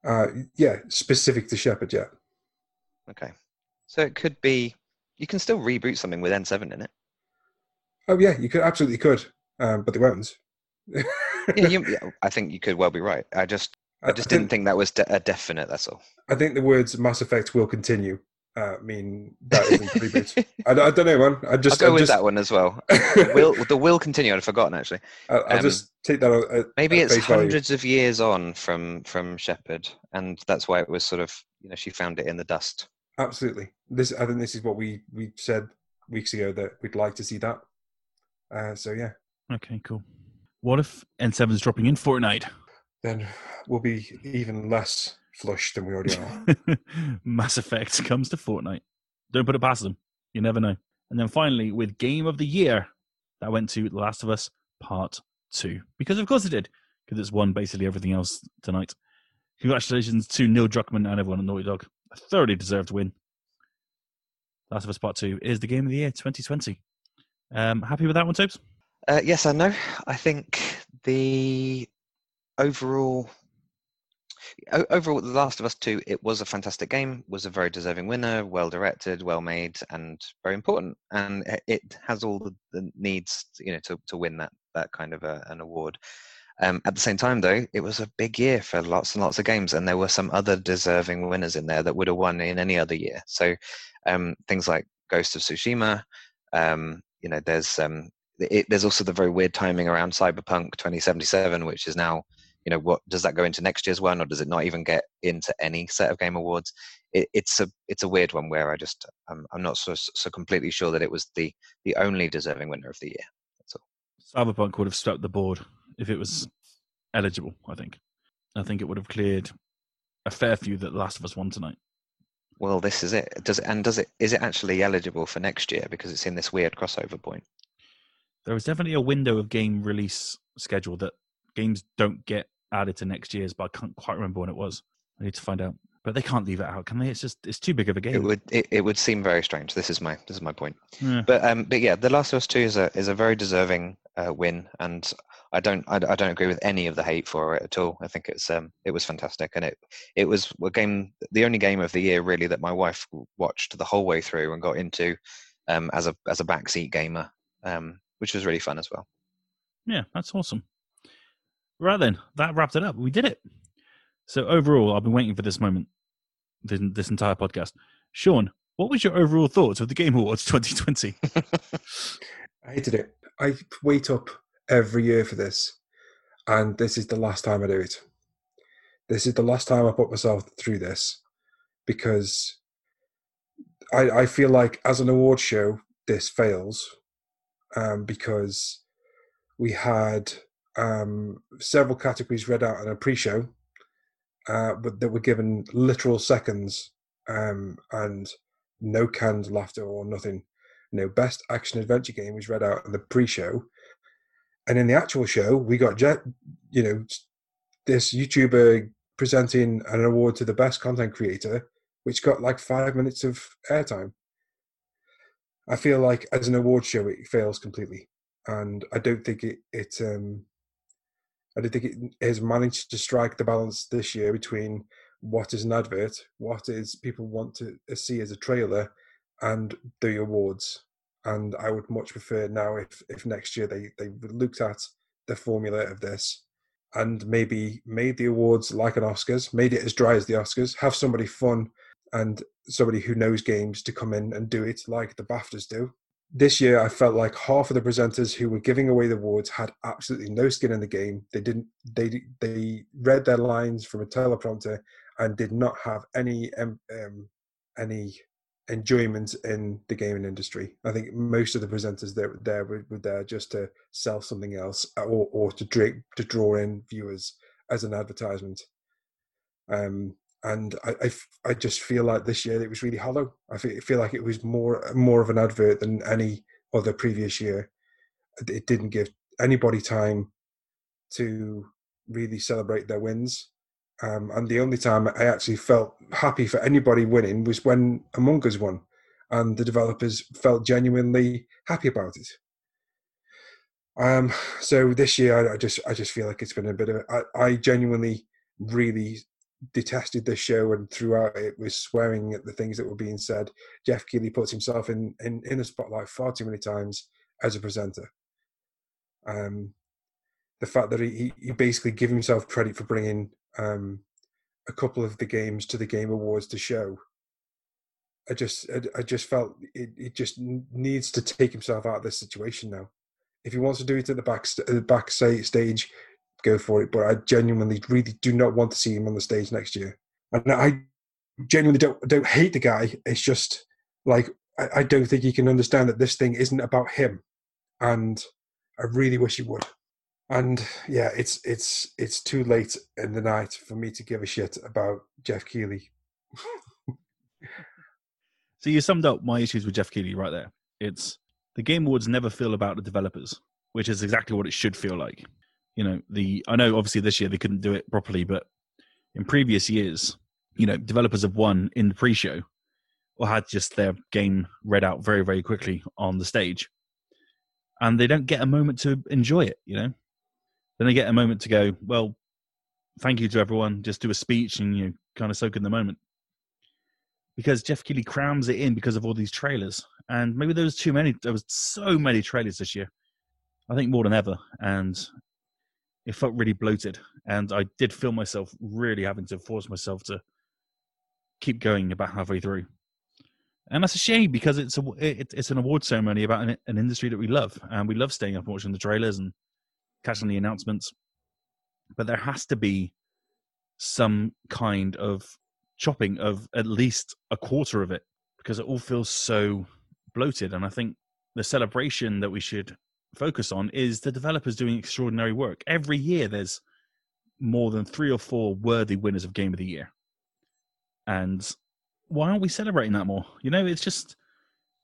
Uh, yeah, specific to Shepard, yeah.
Okay, so it could be. You can still reboot something with N7 in it.
Oh yeah, you could absolutely could, um, but they won't.
yeah, you, (laughs) yeah, I think you could well be right. I just, I just I didn't think, think that was de- a definite. That's all.
I think the words Mass Effect will continue uh, mean that isn't reboot. I, I, don't know, man. I just
I'll go
I
with that one as well. the (laughs) will the will continue. I'd forgotten actually.
I'll, I'll um, just take that. At,
maybe
at
it's hundreds value. of years on from from Shepard, and that's why it was sort of you know she found it in the dust.
Absolutely. This I think this is what we we said weeks ago that we'd like to see that. Uh, so yeah.
Okay. Cool. What if N7 is dropping in Fortnite?
Then we'll be even less flush than we already are.
Mass Effect comes to Fortnite. Don't put it past them. You never know. And then finally, with Game of the Year, that went to The Last of Us Part 2. Because of course it did. because it's won basically everything else tonight. Congratulations to Neil Druckmann and everyone at Naughty Dog. A thoroughly deserved win. Last of Us Part 2 is the game of the year 2020. Um, happy with that one, Tobes?
Uh, yes I know. I think the overall o- overall the last of us 2 it was a fantastic game was a very deserving winner well directed well made and very important and it- it has all the, the needs you know to, to win that that kind of a, an award. Um, at the same time though it was a big year for lots and lots of games and there were some other deserving winners in there that would have won in any other year. So um, things like ghost of tsushima um, you know there's um, it, there's also the very weird timing around cyberpunk 2077 which is now you know what does that go into next year's one or does it not even get into any set of game awards? It, it's a it's a weird one where i just um, i'm not so so completely sure that it was the the only deserving winner of the year. That's all.
Cyberpunk would have swept the board if it was eligible, I think. I think it would have cleared a fair few that The Last of Us won tonight.
well this is it. Does it and does it is it actually eligible for next year? Because it's in this weird crossover point.
There is definitely a window of game release schedule that games don't get added to next year's, but I can't quite remember when it was. I need to find out. But they can't leave it out, can they? It's just it's too big of a game.
it would it, it would seem very strange this is my this is my point
Yeah.
But um, but yeah, The Last of Us Two is a is a very deserving uh, win, and I don't I, I don't agree with any of the hate for it at all. I think it's um it was fantastic, and it it was a game the only game of the year really that my wife watched the whole way through and got into um as a as a backseat gamer, um which was really fun as well.
Yeah, that's awesome. Right then, that wrapped it up. We did it. So overall, I've been waiting for this moment, this, this entire podcast. Sean, what was your overall thoughts of the Game Awards (laughs) 2020?
I hated it. I wait up every year for this, and this is the last time I do it. This is the last time I put myself through this because I, I feel like as an award show, this fails um, because we had um, several categories read out in a pre-show, uh, that were given literal seconds um, and no canned laughter or nothing you know, best action adventure game was read out in the pre-show, and in the actual show, we got Jet, you know, this YouTuber presenting an award to the best content creator, which got like five minutes of airtime. I feel like as an award show, it fails completely, and I don't think it it um, I don't think it has managed to strike the balance this year between what is an advert, what is people want to see as a trailer, and the awards. And I would much prefer now if if next year they they looked at the formula of this and maybe made the awards like an Oscars, made it as dry as the Oscars, have somebody fun and somebody who knows games to come in and do it like the BAFTAs do. This year, I felt like half of the presenters who were giving away the awards had absolutely no skin in the game. They didn't. They they read their lines from a teleprompter and did not have any um, any enjoyment in the gaming industry. I think most of the presenters that there were, were there just to sell something else or, or to, draw, to draw in viewers as an advertisement. Um, and I, I, I, just feel like this year it was really hollow. I feel, feel like it was more more of an advert than any other previous year. It didn't give anybody time to really celebrate their wins. Um, and the only time I actually felt happy for anybody winning was when Among Us won, and the developers felt genuinely happy about it. Um, so this year, I, I just I just feel like it's been a bit of I, I genuinely really detested the show and throughout it was swearing at the things that were being said. Geoff Keighley puts himself in in, in the spotlight far too many times as a presenter. Um, the fact that he, he basically gave himself credit for bringing um, a couple of the games to the Game Awards to show. I just, I, I just felt it, it just needs to take himself out of this situation now. If he wants to do it at the back, the back stage, go for it. But I genuinely, really do not want to see him on the stage next year. And I genuinely don't don't hate the guy. It's just like I, I don't think he can understand that this thing isn't about him, and I really wish he would and yeah, it's it's it's too late in the night for me to give a shit about Geoff Keighley. (laughs)
so you summed up my issues with Geoff Keighley right there. It's the Game Awards never feel about the developers, which is exactly what it should feel like. You know, the I know obviously this year they couldn't do it properly, but in previous years, you know, developers have won in the pre-show or had just their game read out very, very quickly on the stage, and they don't get a moment to enjoy it. You know, then they get a moment to go, well, thank you to everyone. Just do a speech and you kind of soak in the moment. Because Geoff Keighley crams it in because of all these trailers, and maybe there was too many. There was so many trailers this year. I think more than ever, and it felt really bloated. And I did feel myself really having to force myself to keep going about halfway through. And that's a shame because it's a it, it's an award ceremony about an, an industry that we love, and we love staying up and watching the trailers and catching the announcements. But there has to be some kind of chopping of at least a quarter of it because it all feels so bloated. And I think the celebration that we should focus on is the developers doing extraordinary work. Every year there's more than three or four worthy winners of Game of the Year. And why aren't we celebrating that more? You know, it's just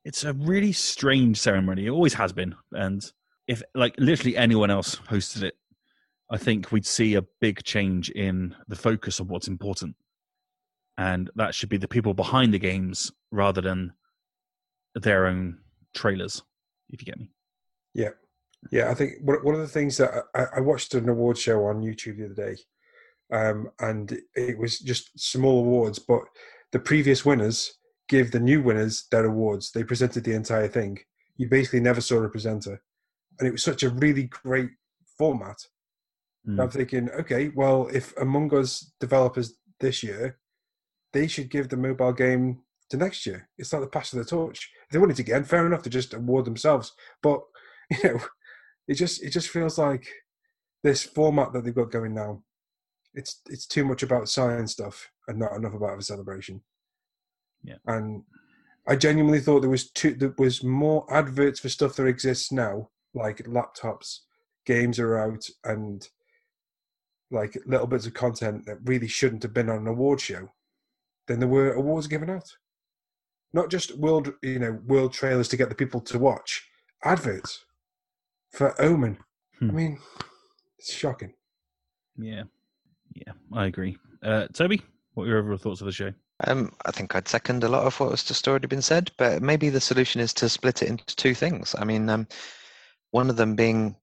it's a really strange ceremony. It always has been. And if like literally anyone else hosted it, I think we'd see a big change in the focus of what's important. And that should be the people behind the games rather than their own trailers, if you get me.
Yeah. Yeah, I think one of the things that I, I watched an award show on YouTube the other day, um, and it was just small awards, but the previous winners give the new winners their awards. They presented the entire thing. You basically never saw a presenter, and it was such a really great format. Mm. I'm thinking, okay, well, if Among Us developers this year, they should give the mobile game to next year. It's like the pass of the torch. If they wanted it again, fair enough to just award themselves, but (laughs) you know it just it just feels like this format that they've got going now. It's it's too much about science stuff and not enough about a celebration.
Yeah.
And I genuinely thought there was two there was more adverts for stuff that exists now, like laptops, games are out and like little bits of content that really shouldn't have been on an award show than there were awards given out. Not just world you know, world trailers to get the people to watch, adverts for Omen. Hmm. I mean, it's shocking.
Yeah, yeah, I agree. Uh, Toby, what are your overall thoughts of the show?
Um, I think I'd second a lot of what was just already been said, but maybe the solution is to split it into two things. I mean, um, one of them being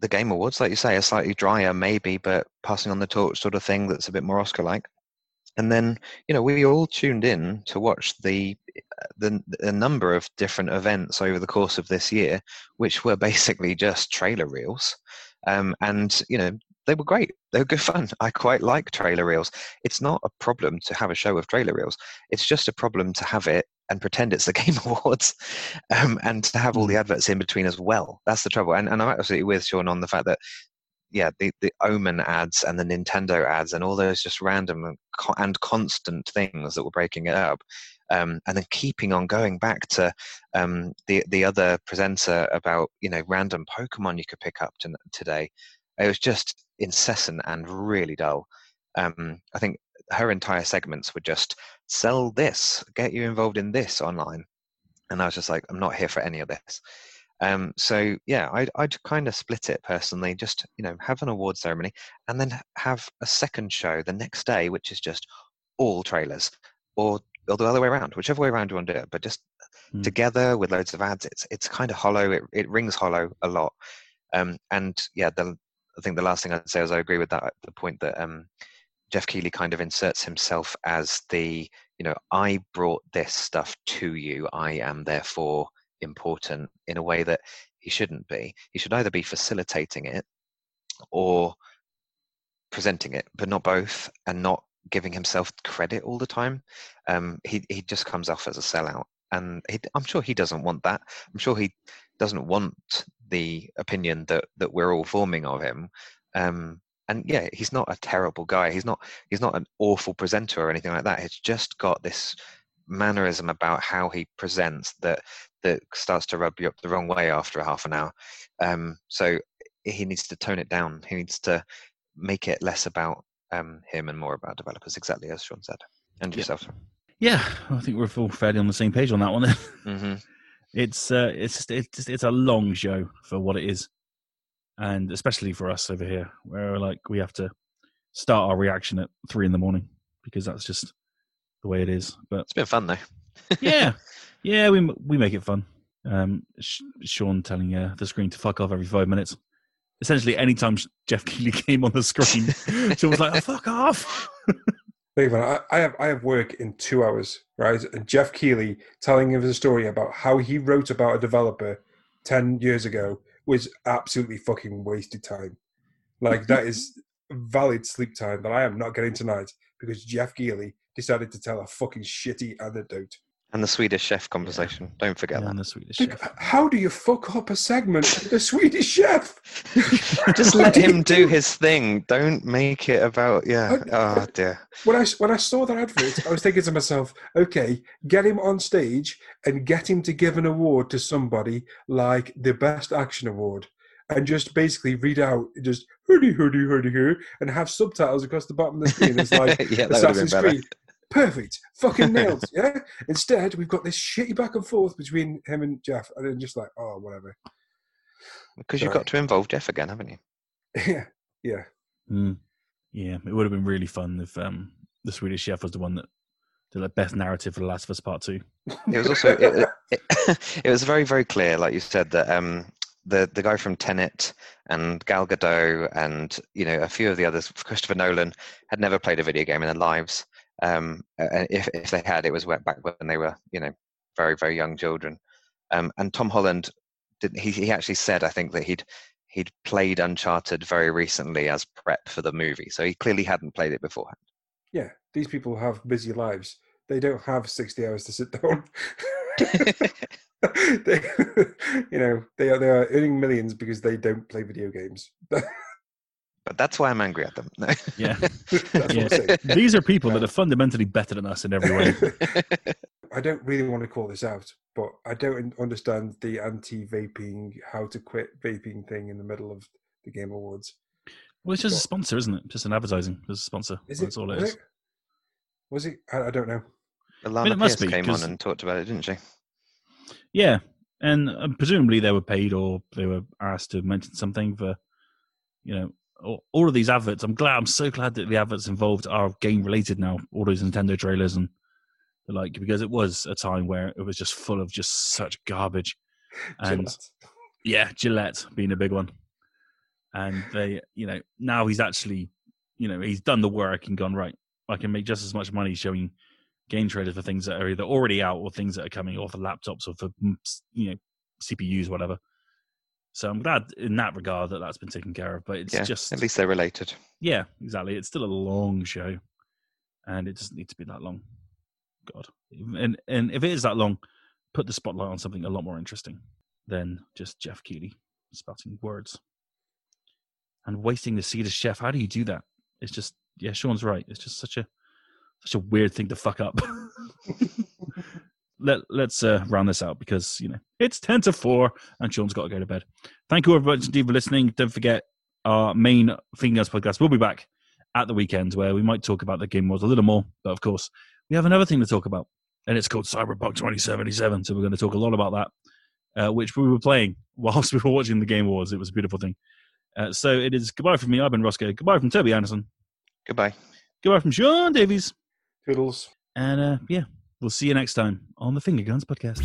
the Game Awards, like you say, a slightly drier, maybe, but passing on the torch sort of thing that's a bit more Oscar-like. And then, you know, we all tuned in to watch the the, the number of different events over the course of this year, which were basically just trailer reels. Um, and you know they were great. They were good fun. I quite like trailer reels. It's not a problem to have a show of trailer reels. It's just a problem to have it and pretend it's the (laughs) Game Awards, um, and to have all the mm. adverts in between as well. That's the trouble. And, and I'm absolutely with Sean on the fact that yeah, the, the Omen ads and the Nintendo ads and all those just random and, and constant things that were breaking it up um, and then keeping on going back to um, the the other presenter about you know random Pokemon you could pick up to, today. It was just incessant and really dull. Um, I think her entire segments were just sell this, get you involved in this online, and I was just like, I'm not here for any of this. Um, so yeah, I'd, I'd kind of split it personally. Just you know, have an award ceremony, and then have a second show the next day, which is just all trailers, or or the other way around, whichever way around you want to do it. But just mm. together with loads of ads, it's it's kind of hollow. It it rings hollow a lot. Um, and yeah, the I think the last thing I'd say is I agree with that. The point that um, Geoff Keighley kind of inserts himself as the you know I brought this stuff to you. I am therefore important in a way that he shouldn't be. He should either be facilitating it or presenting it, but not both, and not giving himself credit all the time. Um, he he just comes off as a sellout, and he, I'm sure he doesn't want that. I'm sure he doesn't want the opinion that that we're all forming of him. Um, and yeah, he's not a terrible guy. He's not he's not an awful presenter or anything like that. He's just got this mannerism about how he presents that that starts to rub you up the wrong way after a half an hour. Um, so he needs to tone it down. He needs to make it less about um, him and more about developers, exactly as Sean said, and yourself.
Yeah, I think we're all fairly on the same page on that one. mm-hmm. (laughs) It's uh, it's it's it's a long show for what it is, and especially for us over here, where like we have to start our reaction at three in the morning because that's just the way it is. But
It's been fun though. (laughs)
yeah, yeah, we we make it fun. Um, Sh- Sean telling uh, the screen to fuck off every five minutes. Essentially, anytime Sh- Geoff Keighley (laughs) came on the screen, (laughs) Sean was like, oh, "Fuck off."
Think about it. I, I have I have work in two hours, right? And Geoff Keighley telling us a story about how he wrote about a developer ten years ago was absolutely fucking wasted time. Like that is valid sleep time that I am not getting tonight because Geoff Keighley decided to tell a fucking shitty anecdote.
And the Swedish chef conversation. Don't forget
Yeah,
that.
and the Swedish
Like,
chef.
how do you fuck up a segment with the Swedish chef? (laughs)
Just let him do
do-
his thing. Don't make it about yeah.
I-
Oh dear.
when I when I saw that advert, I was thinking to myself, okay, get him on stage and get him to give an award to somebody like the best action award, and just basically read out just hoodie hoodie hoodie hoodie and have subtitles across the bottom of the screen. It's (laughs) like
yeah, that would have been
Assassin's. Creed. Perfect, fucking (laughs) nailed. Yeah. Instead, we've got this shitty back and forth between him and Geoff, and then just like, oh, whatever.
Because you've got to involve Geoff again, haven't you? (laughs)
yeah, yeah.
Mm. Yeah, it would have been really fun if um, the Swedish chef was the one that did the best narrative for The Last of Us Part Two.
It was also it, it, it was very very clear, like you said, that um, the the guy from Tenet and Gal Gadot and you know a few of the others, Christopher Nolan, had never played a video game in their lives. Um, if if they had, it was back when they were you know very very young children. Um, and Tom Holland did he he actually said I think that he'd he'd played Uncharted very recently as prep for the movie, so he clearly hadn't played it beforehand.
yeah, these people have busy lives. They don't have 60 hours to sit down. (laughs) (laughs) they, you know, they are, they are earning millions because they don't play video games. (laughs)
But that's why I'm angry at them.
Yeah.
That's what
Yeah.
I'm.
These are people that are fundamentally better than us in every way.
I don't really want to call this out, but I don't understand the anti-vaping, how to quit vaping thing in the middle of the Game Awards.
Well, it's just a sponsor, isn't it? Just an advertising. Just a sponsor.
Is
That's
it?
all it
was it? Was it? I, I don't know.
Alanah
it must
Pearce
be,
came on and talked about it, didn't she?
Yeah, and uh, presumably they were paid or they were asked to mention something for, you know, all, all of these adverts. I'm glad. I'm so glad that the adverts involved are game related now. All those Nintendo trailers and the like, because it was a time where it was just full of just such garbage. (laughs) And
Gillette.
yeah, Gillette being a big one. And they, you know, now he's actually, you know, he's done the work and gone right. I can make just as much money showing game trailers for things that are either already out or things that are coming off of laptops or for mm, you know CPUs, whatever. So I'm glad in that regard that that's been taken care of. But it's
yeah,
just,
at least they're related.
yeah, exactly. It's still a long show, and it doesn't need to be that long. God, and and if it is that long, put the spotlight on something a lot more interesting than just Geoff Keighley spouting words and wasting the Swedish chef. How do you do that? It's just yeah, Sean's right. It's just such a such a weird thing to fuck up. Let let's uh, round this out because you know it's ten to four and Sean's got to go to bed. Thank you everybody indeed for listening. Don't forget our main Fingers podcast We'll be back at the weekend where we might talk about the game wars a little more, but of course we have another thing to talk about, and it's called Cyberpunk 2077. So we're going to talk a lot about that, uh, which we were playing whilst we were watching the game wars. It was a beautiful thing. Uh, so it is goodbye from me. I've been Rossko. Goodbye from Toby Anderson.
Goodbye.
Goodbye from Sean Davies.
Toodles.
And uh, yeah, we'll see you next time on the Finger Guns podcast.